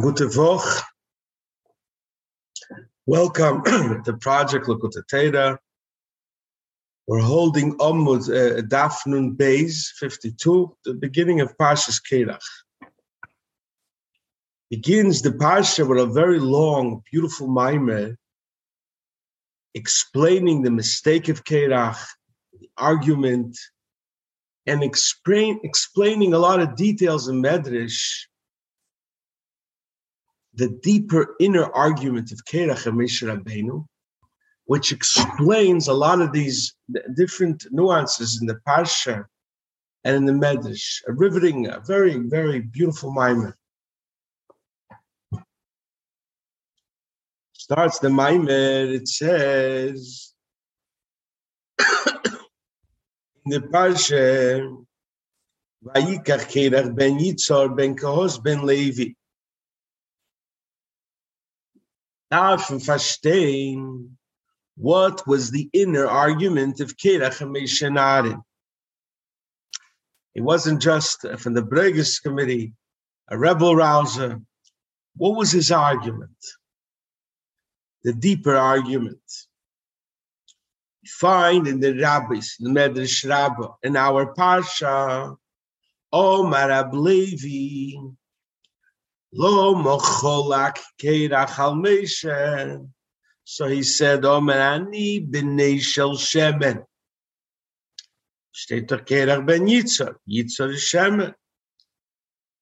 Gute Woche. Welcome to Project Likkutei Torah. We're holding Omud uh, Dafnun Beis 52, the beginning of Parshas Kerach. Begins the Parsha with a very long, beautiful Maimer explaining the mistake of Kerach, the argument, and explain, explaining a lot of details in Medrash the deeper inner argument of Kerach and Moshe Rabbeinu, which explains a lot of these different nuances in the Parsha and in the Medrash. A riveting, a very, very beautiful Maimer. Starts the Maimer, it says, in the Parsha, Vayikach Kerach ben Yitzhar ben Kahos ben Levi. Darf verstehen what was the inner argument of Kirach and. It wasn't just from the Bregas committee, a rebel rouser. What was his argument? The deeper argument. Find in the rabbis, the Medrash Rabbah, in our Parsha, Omar Ablevi, Lo mocholak keirach al. So he said, Omer ani b'nei shel shemen. Steht doch keirach ben Yitzhar. Yitzhar is shemen.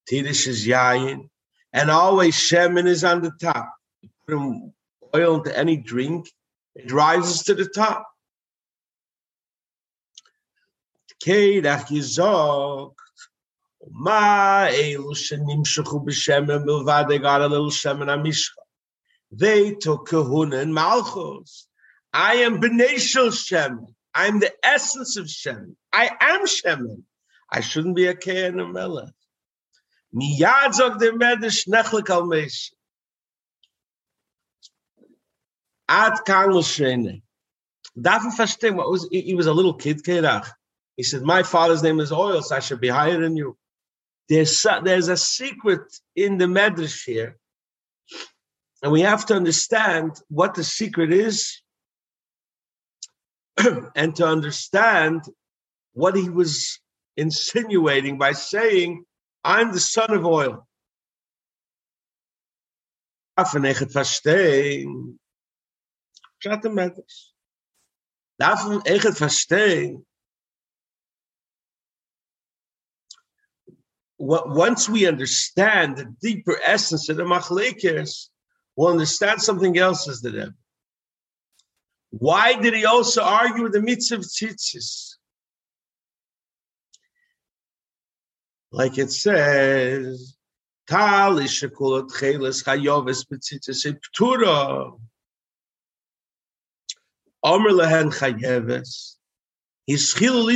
Tidish is yayin. And always shemen is on the top. You put oil into any drink, it rises to the top. Keirach yizok. They took kahuna and malchus. I am b'nei shemen. I'm the essence of shemen. I am shemen. I shouldn't be a kein and melech. Miyad zog the medesh nechlik al mesh. Ad kangel shene. Ich verstehen, he was a little kid, Kerach. He said, my father's name is Oil, so I should be higher than you. There's, there's a secret in the Medrash here. And we have to understand what the secret is and to understand what he was insinuating by saying, I'm the son of oil. Schat de Medrash. Davon echt verstehen once we understand the deeper essence of the machlekes, we'll understand something else as the Rebbe. Why did he also argue with the mitzvah tzitzis? Like it says, Tal ishakulot cheles chayoves betzitzis ptura. Omer lehen chayeves. His chil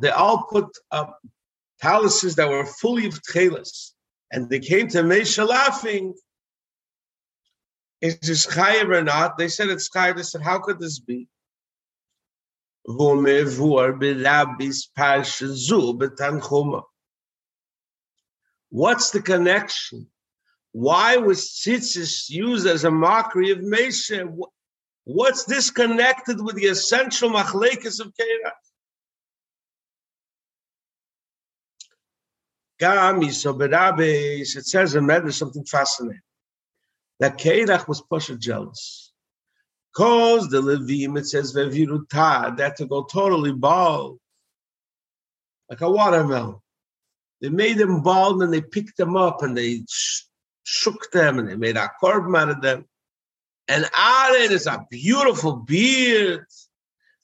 They all put palaces that were fully of tchelas, and they came to Mesha laughing. Is this chayiv or not? They said it's chayiv. They said, how could this be? What's the connection? Why was tzitzis used as a mockery of Mesha? What's disconnected with the essential machlekes of Kerach? it says in Medrash something fascinating. That Keirach was Pasha jealous. Cause the Levim, it says, Veviruta, that to go totally bald, like a watermelon. They made them bald and they picked them up and they sh- shook them and they made a korban out of them. And Aaron is a beautiful beard.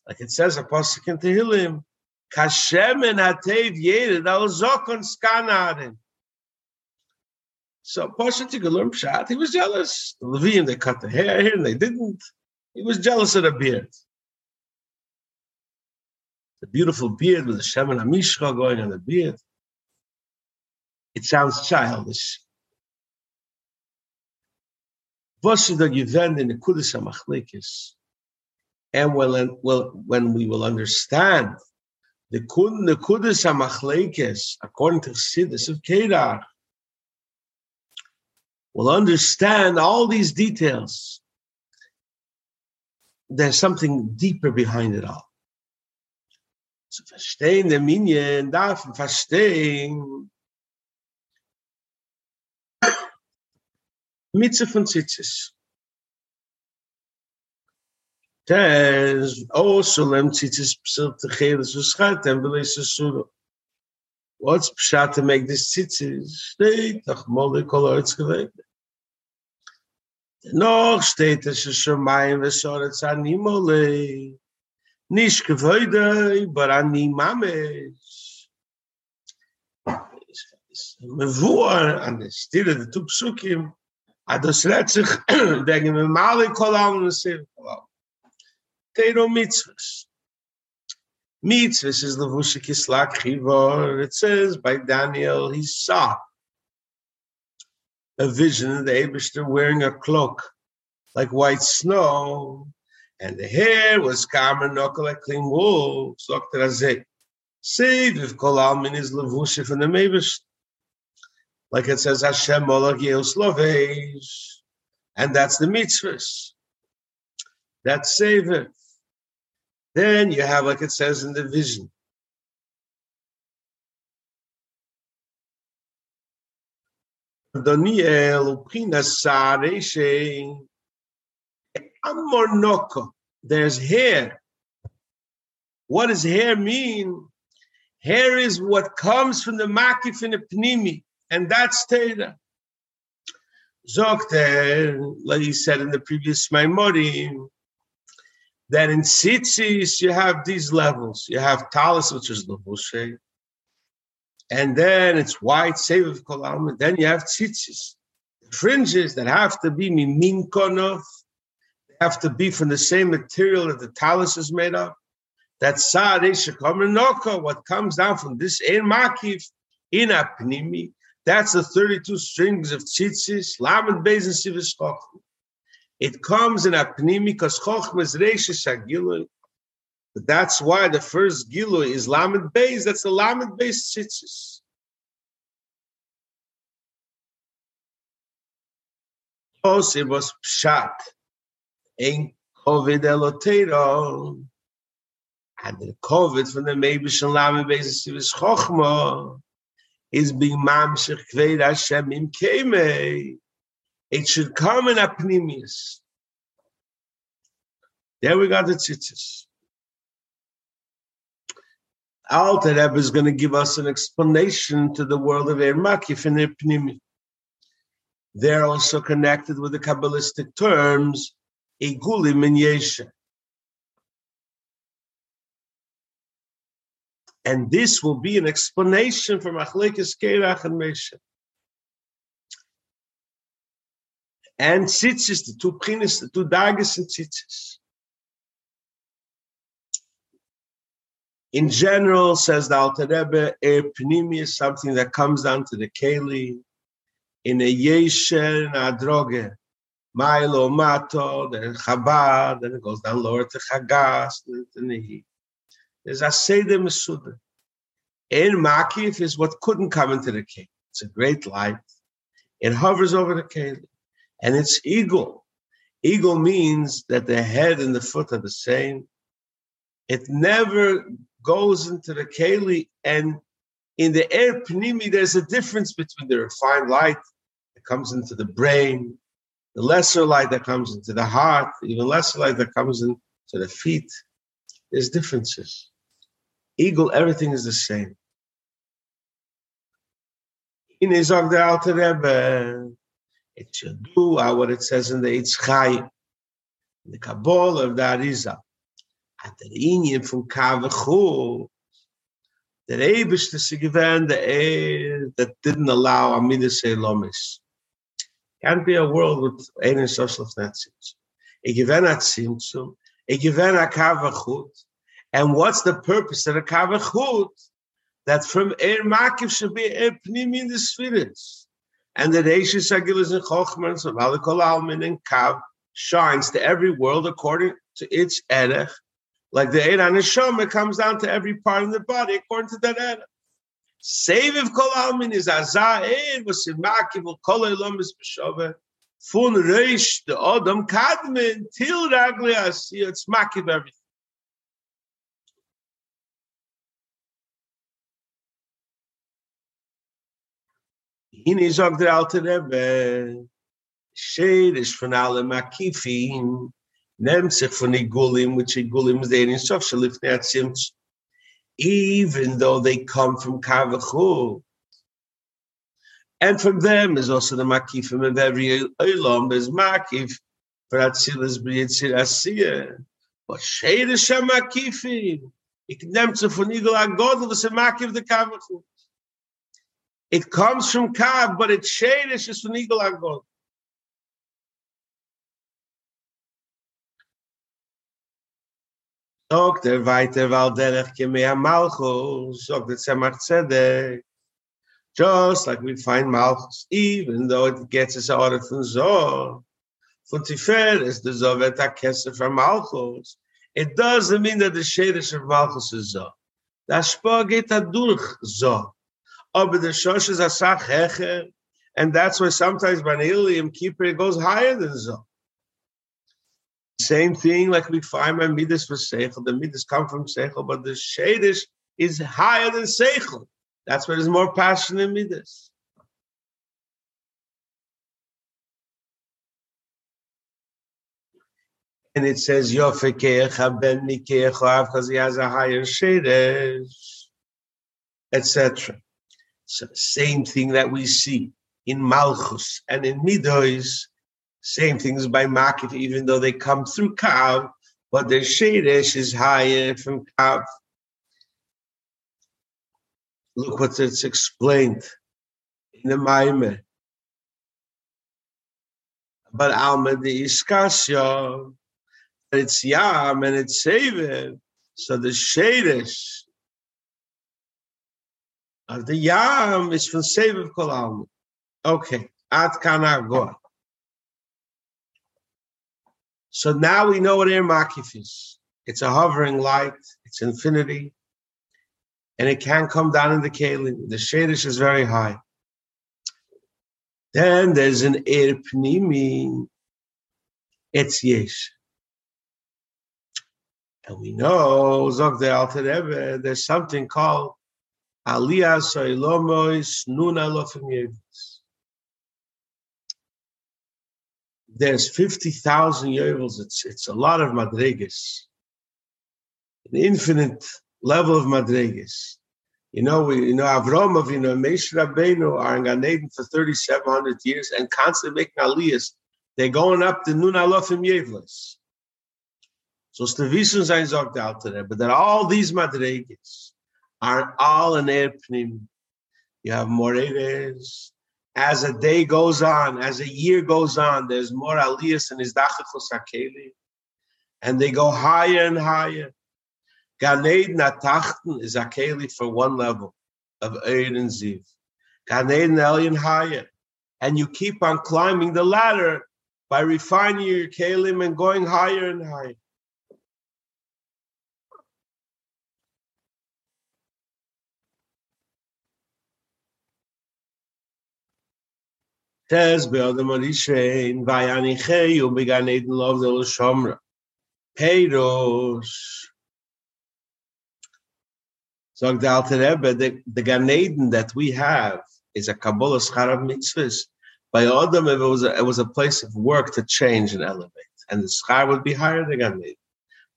Like it says, Apostle in Tehillim, Kashemen hatev yedid al zokon skanadim. So Pasha Tigalim shot, he was jealous. The Levim, they cut the hair here and they didn't. He was jealous of the beard. The beautiful beard with the Shemin Amishcha going on the beard. It sounds childish. Was Gewend in the Kudus HaMachlikis? And when, when we will understand the kun the kudus amachlekes according to Chassidus of Kedar will understand all these details. There's something deeper behind it all. Zu verstehen der Minyan darf verstehen Mitze von Zitzes. Tez, also psil What's pshat to make this tzitzis? Steht, ach mole kol oitz gelegt. Noch steht es schon mein, was soll es an nimole. Nicht gewöide, aber an nimames. Me vor an der Stille der Tupsukim, a das redt sich wegen me male kol und se. Teiro mitzvahs. Mitzvahs is levusha kislak chivor. It says by Daniel, he saw a vision of the Abishter wearing a cloak like white snow, and the hair was kamer knuckle like clean wool. Dr. Azek. Say, if kol almin is levusha from the Abishter. Like it says, Hashem Molach Yehoslavesh. And that's the mitzvahs. That's saving. Then you have, like it says in the vision, Daniel, there's hair. What does hair mean? Hair is what comes from the makif in the pnimi, and that's Teda. Zokter, like he said in the previous Maimorim, that in tzitzis you have these levels. You have talis, which is levushe, and then it's white seviv kolam. Then you have tzitzis, fringes that have to be mimin they have to be from the same material that the talis is made of. That sad noko, what comes down from this ein makif in a pnimi. That's the 32 strings of tzitzis, lamed beis and sivis it comes in a pnimi because chokhmah is. That's why the first gilui is lamed beis. That's the lamed beis tzitzis. Os it was pshat in COVID elotero. And the COVID from the Mebish and Lamed Beis is Chokhmah is being mamshich kved Hashem im kemei. It should come in a apnimius. There we got the tzitzis. Alter Rebbe is going to give us an explanation to the world of Ermakif and Epnimi. They're also connected with the Kabbalistic terms Igulim and Yesha. And this will be an explanation for Machlekes Kerach and Mesha. And tzitzis, the two prinis, the two dagas and tzitzis. In general, says the Alter Rebbe, a pnimi is something that comes down to the keli, in a yeshen adroge, milo mato, then chabad, then it goes down lower to chagas, then to nehi. There's a seder mesuda. In makif is what couldn't come into the keli. It's a great light. It hovers over the keli and it's eagle. Eagle means that the head and the foot are the same. It never goes into the keli, and in the air pnimi, there's a difference between the refined light that comes into the brain, the lesser light that comes into the heart, even lesser light that comes into the feet. There's differences. Eagle, everything is the same. In Izog the Alter Rebbe, it should do uh, what it says in the Eitzchai, the Kabbalah of the Arizal. At the Indian from Kavachu, the Abish to Sigivan, the air that didn't allow Amida say Lomis. Can't be a world with any social Nazis. Ik given at Simtsum, ik given a Kavachut. And what's the purpose of a Kavachut? That from Air Makiv should be Air Pnimi in the spirits and the Reishis Agilas and Chochmans of Alikol Almin and Kav shines to every world according to its Erech. Like the Eir Neshama comes down to every part of the body according to that Erech. Save of kol almin is azah ein was in makiv kol elam is b'shove fun reish the adam kadmen til ragli asi it's makiv everything. Hine sagt der alte Rebbe, Shed is von alle Makifin, nimmt sich von Igulim, which Igulim is there in Sof, Shalifne Atzimt, even though they come from Kavachul. And from them is also the Makifim of every Olam, there's Makif, for Atzilas Briyitzir Asiyah. But Shed is Shem Makifin, ik nimmt sich von Igul Agod, was a Makif the Kavachul. It comes from Kav, but it's Shadish is from Eagle Agod. Sagt er weiter, weil derech Malchus, sagt er Tzedek. Just like we find Malchus, even though it gets its order from Zoh, von Tiferes, the Zoh vet ha-kesef from Malchus, it doesn't mean that the Shadish of Malchus is Zoh. The Ashpah geht da durch Zoh. Aber the Shosh is a Sach Hecher, and that's why sometimes by Kippur it goes higher than Zoh. Same thing like we find my Midas for Seichel. The Midas come from Seichel, but the Shadish is higher than Seichel. That's where there's more passion in Midas. And it says Yofekeach ben Mikeach because he has a higher Shadish, etc. So same thing that we see in Malchus and in Midos, same things by Makif, even though they come through Kav, but their Shadesh is higher from Kav. Look what it's explained in the Maime. But Alma the Iskasya, it's Yam and it's Seven. So the Shadesh of the Yam is from Seven Kol. Okay, Ad Kana Goa. So now we know what air makif is. It's a hovering light. It's infinity, and it can come down in the kalim. The shadish is very high. Then there's an air pnimi. It's yesh. And we know, Zog the Alter there's something called Aliyah Soilomois Nuna there's 50,000 yevels. It's, it's a lot of madrigas, an infinite level of madrigas. You know, we, you know, Avram, you know, Meish Rabbeinu are in Gan Eden for 3,700 years and constantly making aliyahs. They're going up to Nun Alofim Yevlis. So Stavisun sein sagt out to but that all these madrigas are all in Erpnim. You have Moreres, as a day goes on, as a year goes on, there's more aliyas in his dachachos hakeli, and they go higher and higher. Ganeid natachten is akeli for one level of Eid and Ziv. Ganeid Elyon higher, and you keep on climbing the ladder by refining your kalim and going higher and higher. Tez be'adam arishein vayanicheyu began Eden love the Shomra. Peiros. So the Alter Rebbe, the, the Gan Eden that we have is a Kabbalah of mitzvahs. By Adam, it was, a, it was a place of work to change and elevate. And the Schar would be higher than Gan Eden.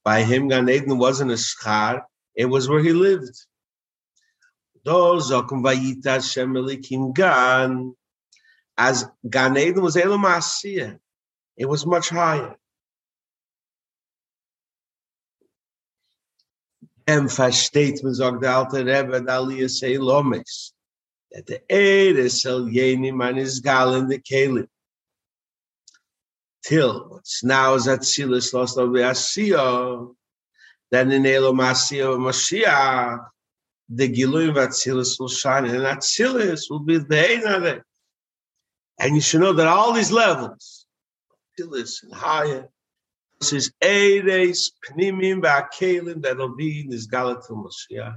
By him, Gan Eden wasn't a Schar, it was where he lived. Those Zokum Vayita Hashem Elikim Gan as Gan Eden was. It was much higher. Em versteht man, sagt der alte Rebbe, da that the Eres El Yeni man is gal in the Kalim. Till what's now is that Silas lost of the Asiyah, then in Elam Asiyah Mashiach, the Giluim Vatzilis will shine, and Atzilis will be the Ein and you should know that all these levels, Tilis and higher, this is Eres, Pnimim, Ba'akelim, that'll be in this Galatul Mashiach.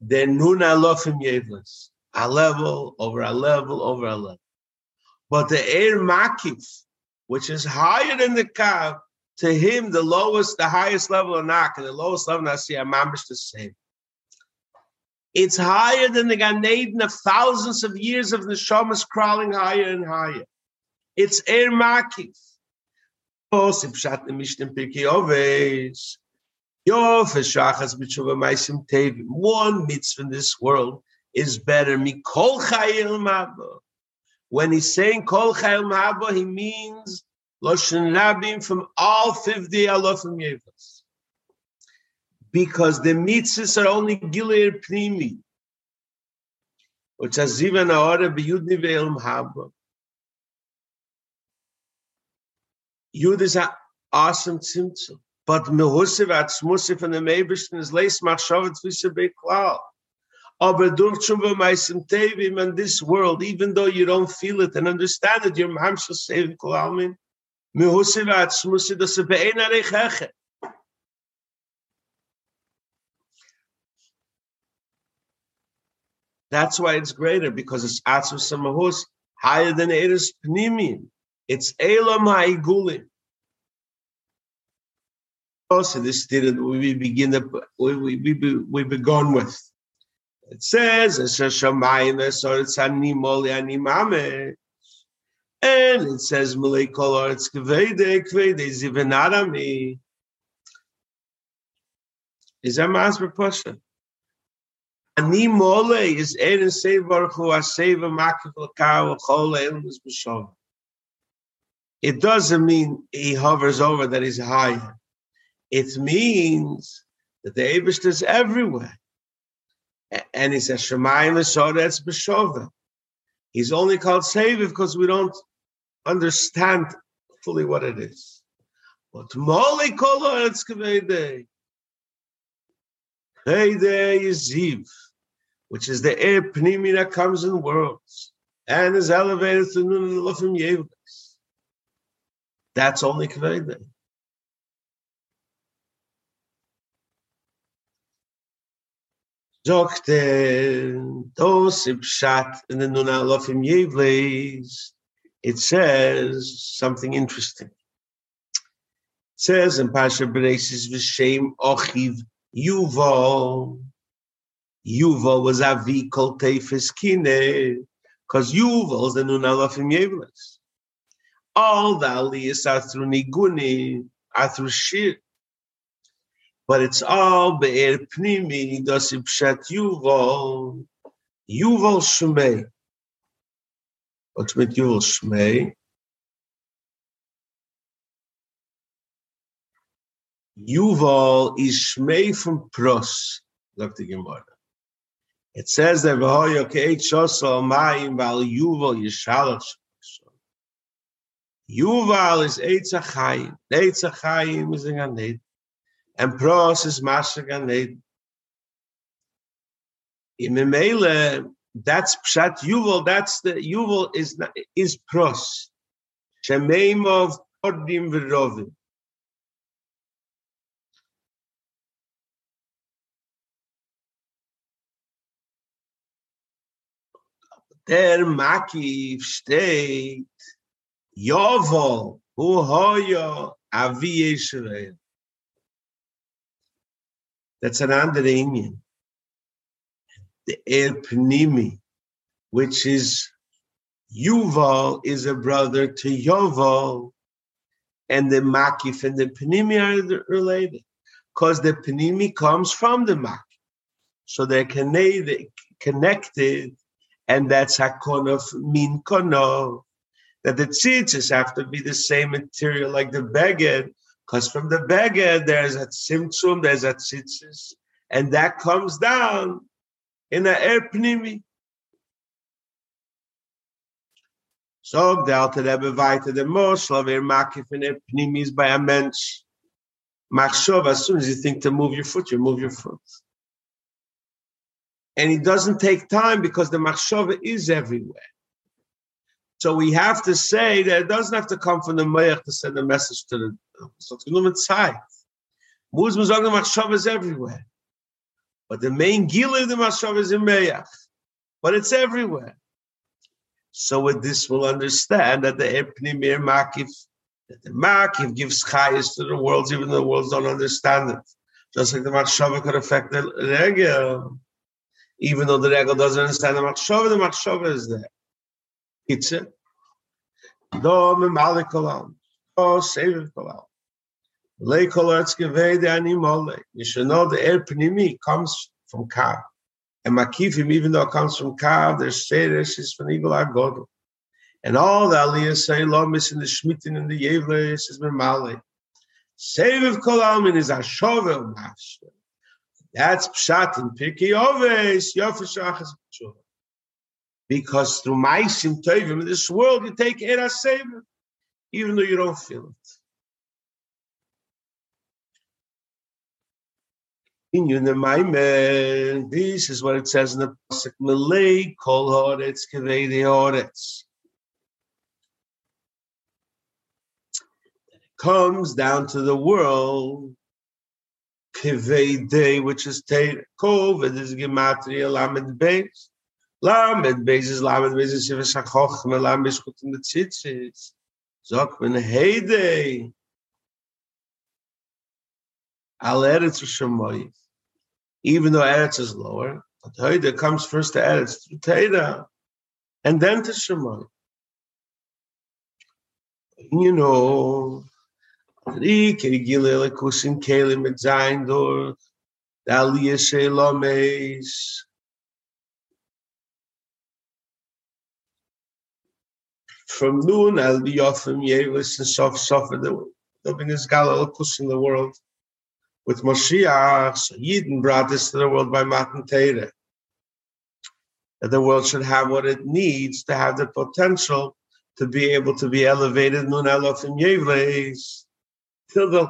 then nun alofim yevlis, a level over a level over a level. But the air makif, which is higher than the kav, to him the lowest, the highest level of nak, and the lowest level of nasi, mamish the same. It's higher than the Gan Eden of thousands of years of the neshamas crawling higher and higher. It's air makif. Osip shat nemishtem pirkei oves. One mitzvah in this world is better. Mikol chayil mabo. When he's saying kol chayil mabo, he means loshen rabim from all fifty alofim yevas. Because the mitzvahs are only gilir mabo. Yud is an awesome tzimtzum. But mehusiv atzmusiv von the Ebersten is leis machshavet visse beklal. Aber durch meisim tevim in this world, even though you don't feel it and understand it, your mamshel sevim kolalmin, mehusiv atzmusiv das be'en arecheche. That's why it's greater, because it's atzmus mahus, higher than Eres Pnimim. It's Elam Ha'igulim also this didn't we begin the we we we, we begun with. It says. And it says Malay color it's kvede kvede zivenarami. Is that Masber Pasha? Ani mole is Eren Seiv Baruch Hu Aseva is B'Shav. It doesn't mean he hovers over that he's higher. It means that the Abish is everywhere. And he says, Shemayim that's B'Shova. He's only called Savior because we don't understand fully what it is. But Moli Kolo Etzkavede. Heyde is Ziv, which is the air pnimi that comes in worlds and is elevated to Nun Lufim Yevlis. That's only Kvede. Sagt those Pshat in the Nun Alofim Yevles, it says something interesting. It says in Pasha Beresis V'Shem Ochiv Yuval. Yuval was Avi Kol Tefes Kine, because Yuval is the Nun Alofim Yevles. All the Aliyahs are through Niguni, are through Shir. But it's all be'er pnimi dosim pshat yuval. Yuval shmei. What's with yuval shmei? Yuval is shmei from pros look the gemara it says that yuval is Eitz HaChayim. Eitz HaChayim is in Ganed and pros is mashagan need. In Mele, that's pshat yuval. That's the yuval is is pros. Shemeim of odim v'rovim. Der Makif steht, Yovel, hu hoyo avi Yisrael. That's an other Indian. The El Pnimi, which is Yuval, is a brother to Yoval, and the Makif and the Pnimi are related because the Pnimi comes from the Makif. So they're connected, and that's Hakon of Min Kono. That the tzitzis have to be the same material like the beged, because from the beggar, there's a simtsum, there's a tzitzis, and that comes down in a air pnimi. So the Alter Rebbe weiter the Moshel, wer makif in air pnimi is by a mensch. Machshov, as soon as you think to move your foot, you move your foot. And it doesn't take time because the machshava is everywhere. So we have to say that it doesn't have to come from the Mayach to send a message to the so it's nur mit Zeit. Muss man sagen, Machshav is everywhere. But the main gila of the Mashav is in Meyach. But it's everywhere. So with this, we'll understand that the Epnimir Makif, that the Makif gives chayas to the worlds, even though the worlds don't understand it. Just like the Machshava could affect the Regel. Even though the Regel doesn't understand the Machshava, the Machshava is there. It's it. Do me malik olam. Do save olam. Lei kol eretz gevei ani mole. You should know the air pnimi comes from Kav. And Makifim, even though it comes from Kav, there's Seresh is from Igul HaGodel. And all the Aliyah say, Lomis in the Shmitin and the Yevles is Memale. Save of Kol Almin is Ashovel Mashra. That's Pshat in Pirkei Oves. Because through Maisim Tovim in this world, you take Era Sever, even though you don't feel it. In Yunamaime, this is what it says in the Pasuk Malay, Kol Horetz Kevei the Horetz. Comes down to the world, Kevei Day, which is Kov, it is Gematria Lamed Beis. Lamed Beis is Lamed Beis is Shiva Shachoch, Lamed Beis Chut the Tzitzis. Zok ben Heidei. Al Eretz Shemoyis even though Eretz is lower, but Hoida comes first to Eretz through Teda, and then to Shemai. You know, From noon, I'll be off from Yevis and Sof Sof, the Dobin is Galil in the world. With Moshiach, so Yidden brought this to the world by Matan Torah. That the world should have what it needs to have the potential to be able to be elevated. Nun elof in Yevleis till they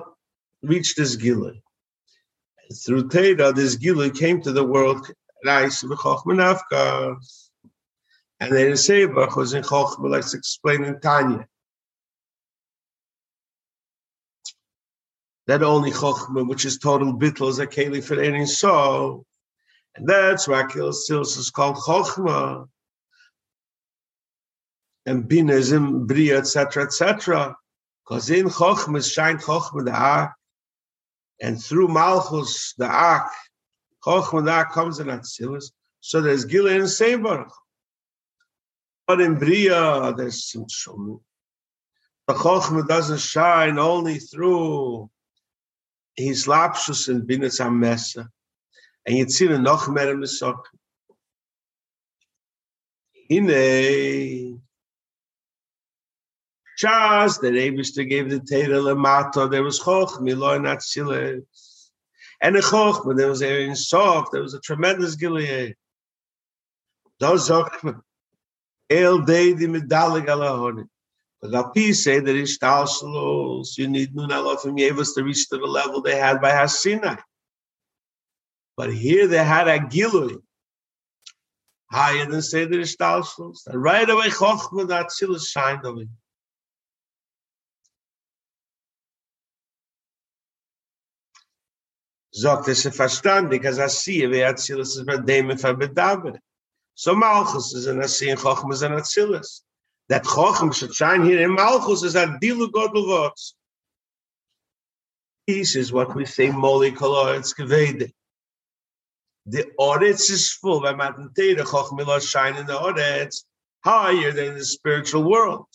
reach this Gila. Through Torah, this Gila came to the world. And then Sebach was in Chochmah, like explained in Tanya. that only Chochmah, which is total bittul, is a keli for any soul. And that's why Kilsis is called Chochmah. And Binazim, Bria, etc., etc. Because in Chochmah shine Chochmah the Ak. And through Malchus, the Ak, Chochmah the Ak comes in Atzilus. So there's Gila and Seibarach. But in Bria, there's some Shum. The Chochmah doesn't shine only through his lapsus and binas mesa, and you'd see the noch mer im sok hine Chas, the Rebishter gave the Teda Lamato, there was Choch, Miloy Natsile. And a Choch, but there was a in soft, there was a tremendous Gilead. Those Zochman, El Deidi Medalig Alahoni. But the Al say that Ishtalshalos, you need Nun Elofim Yevas to reach to the level they had by Hasinai. But here they had a Gilui. Higher than the Ishtalshalos. And right away, Chochmah, that Tzilis shined on me. Sagt es verstanden, because I see wie Atzilus is bei dem I So Malchus is an Asi and Chochmah is an Atzilus that Chochem should shine here in Malchus is a Dilu Godel Vots. This is what we say, Moli Koloretz Gevede. The Oretz is full, by Matan Teira, Chochem will shine in the Oretz higher than the spiritual world.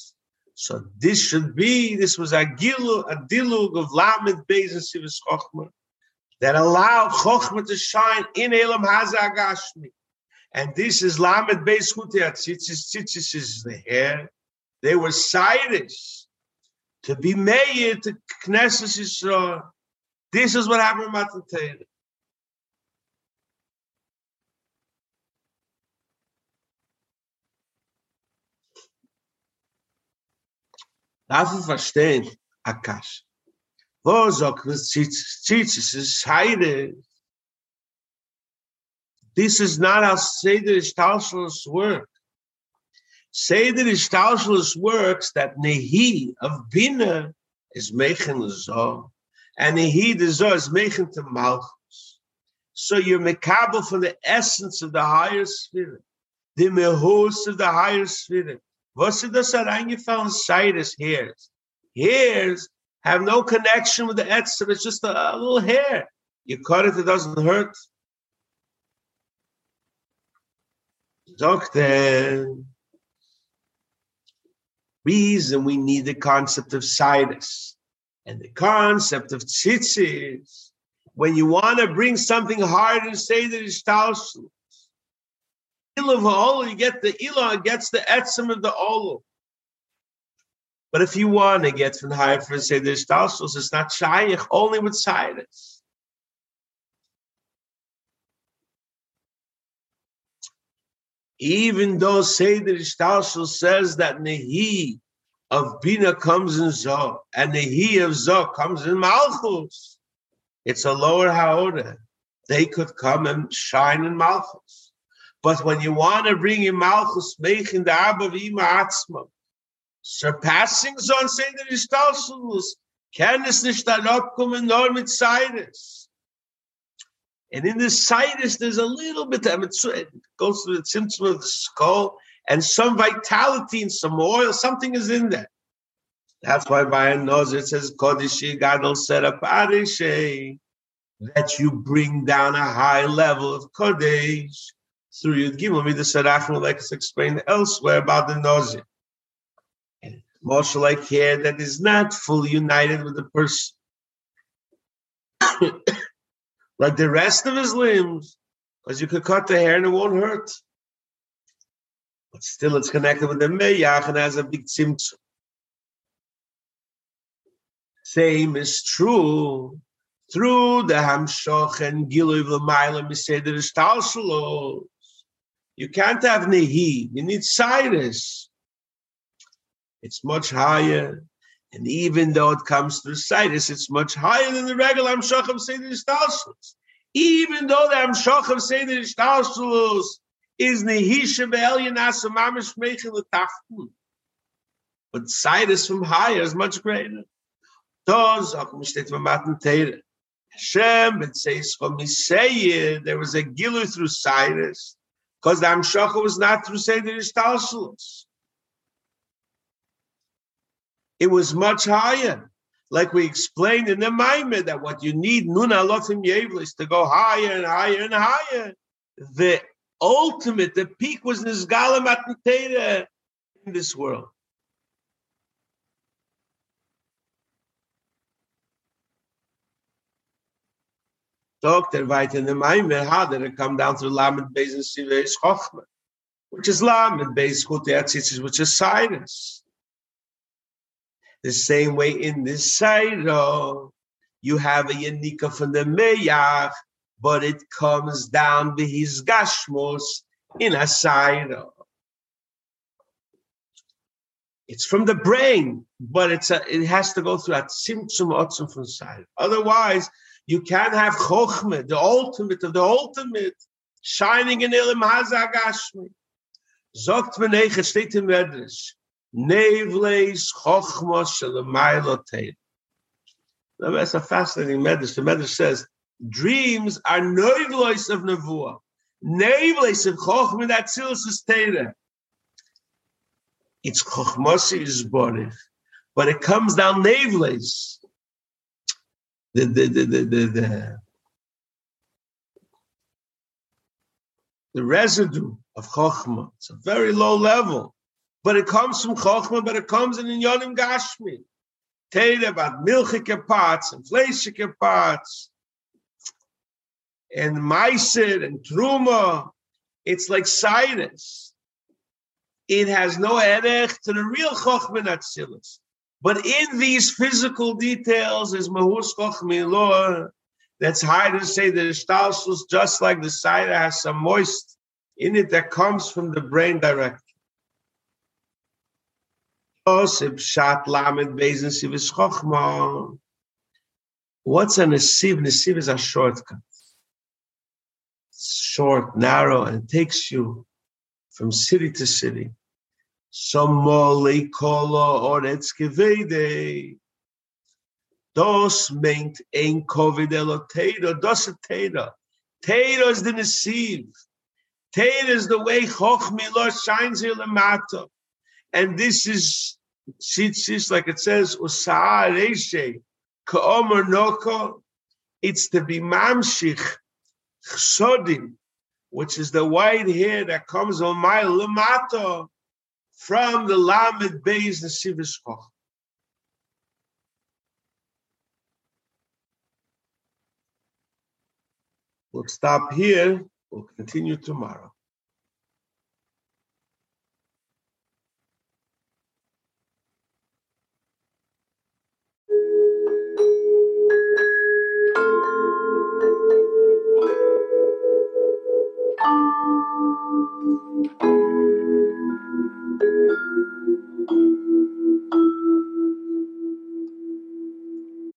So this should be, this was a gilu, a dilug of Lamed Beis and Sivis Chochmah that allowed Chochmah to shine in Elam Hazagashmi. And this is Lamed Beis Chutia Tzitzis. Tzitzis is the hair. They were cited to be made to Knesset Yisrael. This is what happened in Matan Torah. Darf ich verstehen, Akash? This is not how Seder Ishtalshalos work. Seder Ishtalshalos works that Nehi of Bina is Mechen Zoh, and Nehi the Zoh is Mechen to Malchus. So you're mekabel from the essence of the higher spirit, the mehus of the higher spirit. Was ist das reingefallen? Cyrus hairs. Hairs have no connection with the etzem. It's just a, a little hair. You cut it, it doesn't hurt. Doctor, reason we need the concept of Cyrus and the concept of tzitzis when you want to bring something hard and say that it's talshus. You get the ilah gets the etzim of the olu. But if you want to get from higher for say there's talshus, it's not shaykh only with Cyrus. Even though Seder Ishtalshul says that Nehi of Bina comes in Zoh, and Nehi of Zoh comes in Malchus, it's a lower Haodah. They could come and shine in Malchus. But when you want to bring in Malchus, making the Abba Vima Atzma, surpassing Zon Seder Ishtalshul, kann es nicht darauf kommen, nur mit Cyrus. And in the sinus, there's a little bit of it goes through the symptom of the skull and some vitality and some oil, something is in there. That's why by a nose it says Kodeshi Gadol up that you bring down a high level of Kodesh through Yud Gimel the Sarachim, like it's explained elsewhere about the nose. Like hair that is not fully united with the person. like the rest of his limbs, because you could cut the hair and it won't hurt. But still, it's connected with the meyach and has a big tzimtzum. Same is true through the hamshoch and giluv l'mayla miseder ishtalshalos. You can't have nehi. You need Cyrus. It's much higher. And even though it comes through Cyrus, it's much higher than the regular Amshach of Seder Ishtalshalos. Even though the Amshach of Seder Ishtalshalos is Nehisha Be'elyan Asamamish Mechel L'Tachtun. But Cyrus from higher is much greater. Does Akum steht from Matan Teire. Hashem, it says from Isaiah, there was a gilu through Cyrus, because the Amshach was not through Seder Ishtalshalos it was much higher. Like we explained in the Maimed, that what you need, Nun Alotim Yevla, is to go higher and higher and higher. The ultimate, the peak was Nizgala Matantera in this world. Dr. Veit in the Maimed, how did it come down to Lamed Beis and Sivei Chochma, which is Lamed Beis Chutei which is Cyrus. The same way in this side, you have a Yanika from the Meyach, but it comes down to his Gashmos in a side. It's from the brain, but it's a, it has to go through that Simtsum Otsum from side. Otherwise, you can't have Chochmah, the ultimate of the ultimate, shining in Ilim Hazagashmi. Zogt Menech, steht im Medrash. Nevles chochmos shalamaylotein. That's a fascinating medrash. The medrash says dreams are nevles of nevuah. Nevles of chochma that tzilus is teira. It's chochmosi is borif, but it comes down nevles. The the the the the, the, the residue of chochma. It's a very low level. But it comes from Chochmah, but it comes in Yonim Gashmi. Teire about milchike parts and fleischike parts and Meiser and Truma. It's like Cyrus. It has no erech to the real Chochmah Natsilis. But in these physical details is Mahus Chochmah law. That's hard to say that the Stalsus, just like the cider, has some moist in it that comes from the brain directly. What's a asiv? Nesiv is a shortcut. It's short, narrow, and takes you from city to city. Some kolo or Dos meint ein covid eloteira, dos teira. Teira is the Nesiv. Teira is the way Chochmila shines here lemata. And this is, Tzitzis, like it says, Usa'a Reishe, Ka'omer Noko, it's to be Mamshich, Chsodim, which is the white hair that comes on my lemata from the Lamed Beis Nesivis Choch. We'll stop here. We'll continue tomorrow.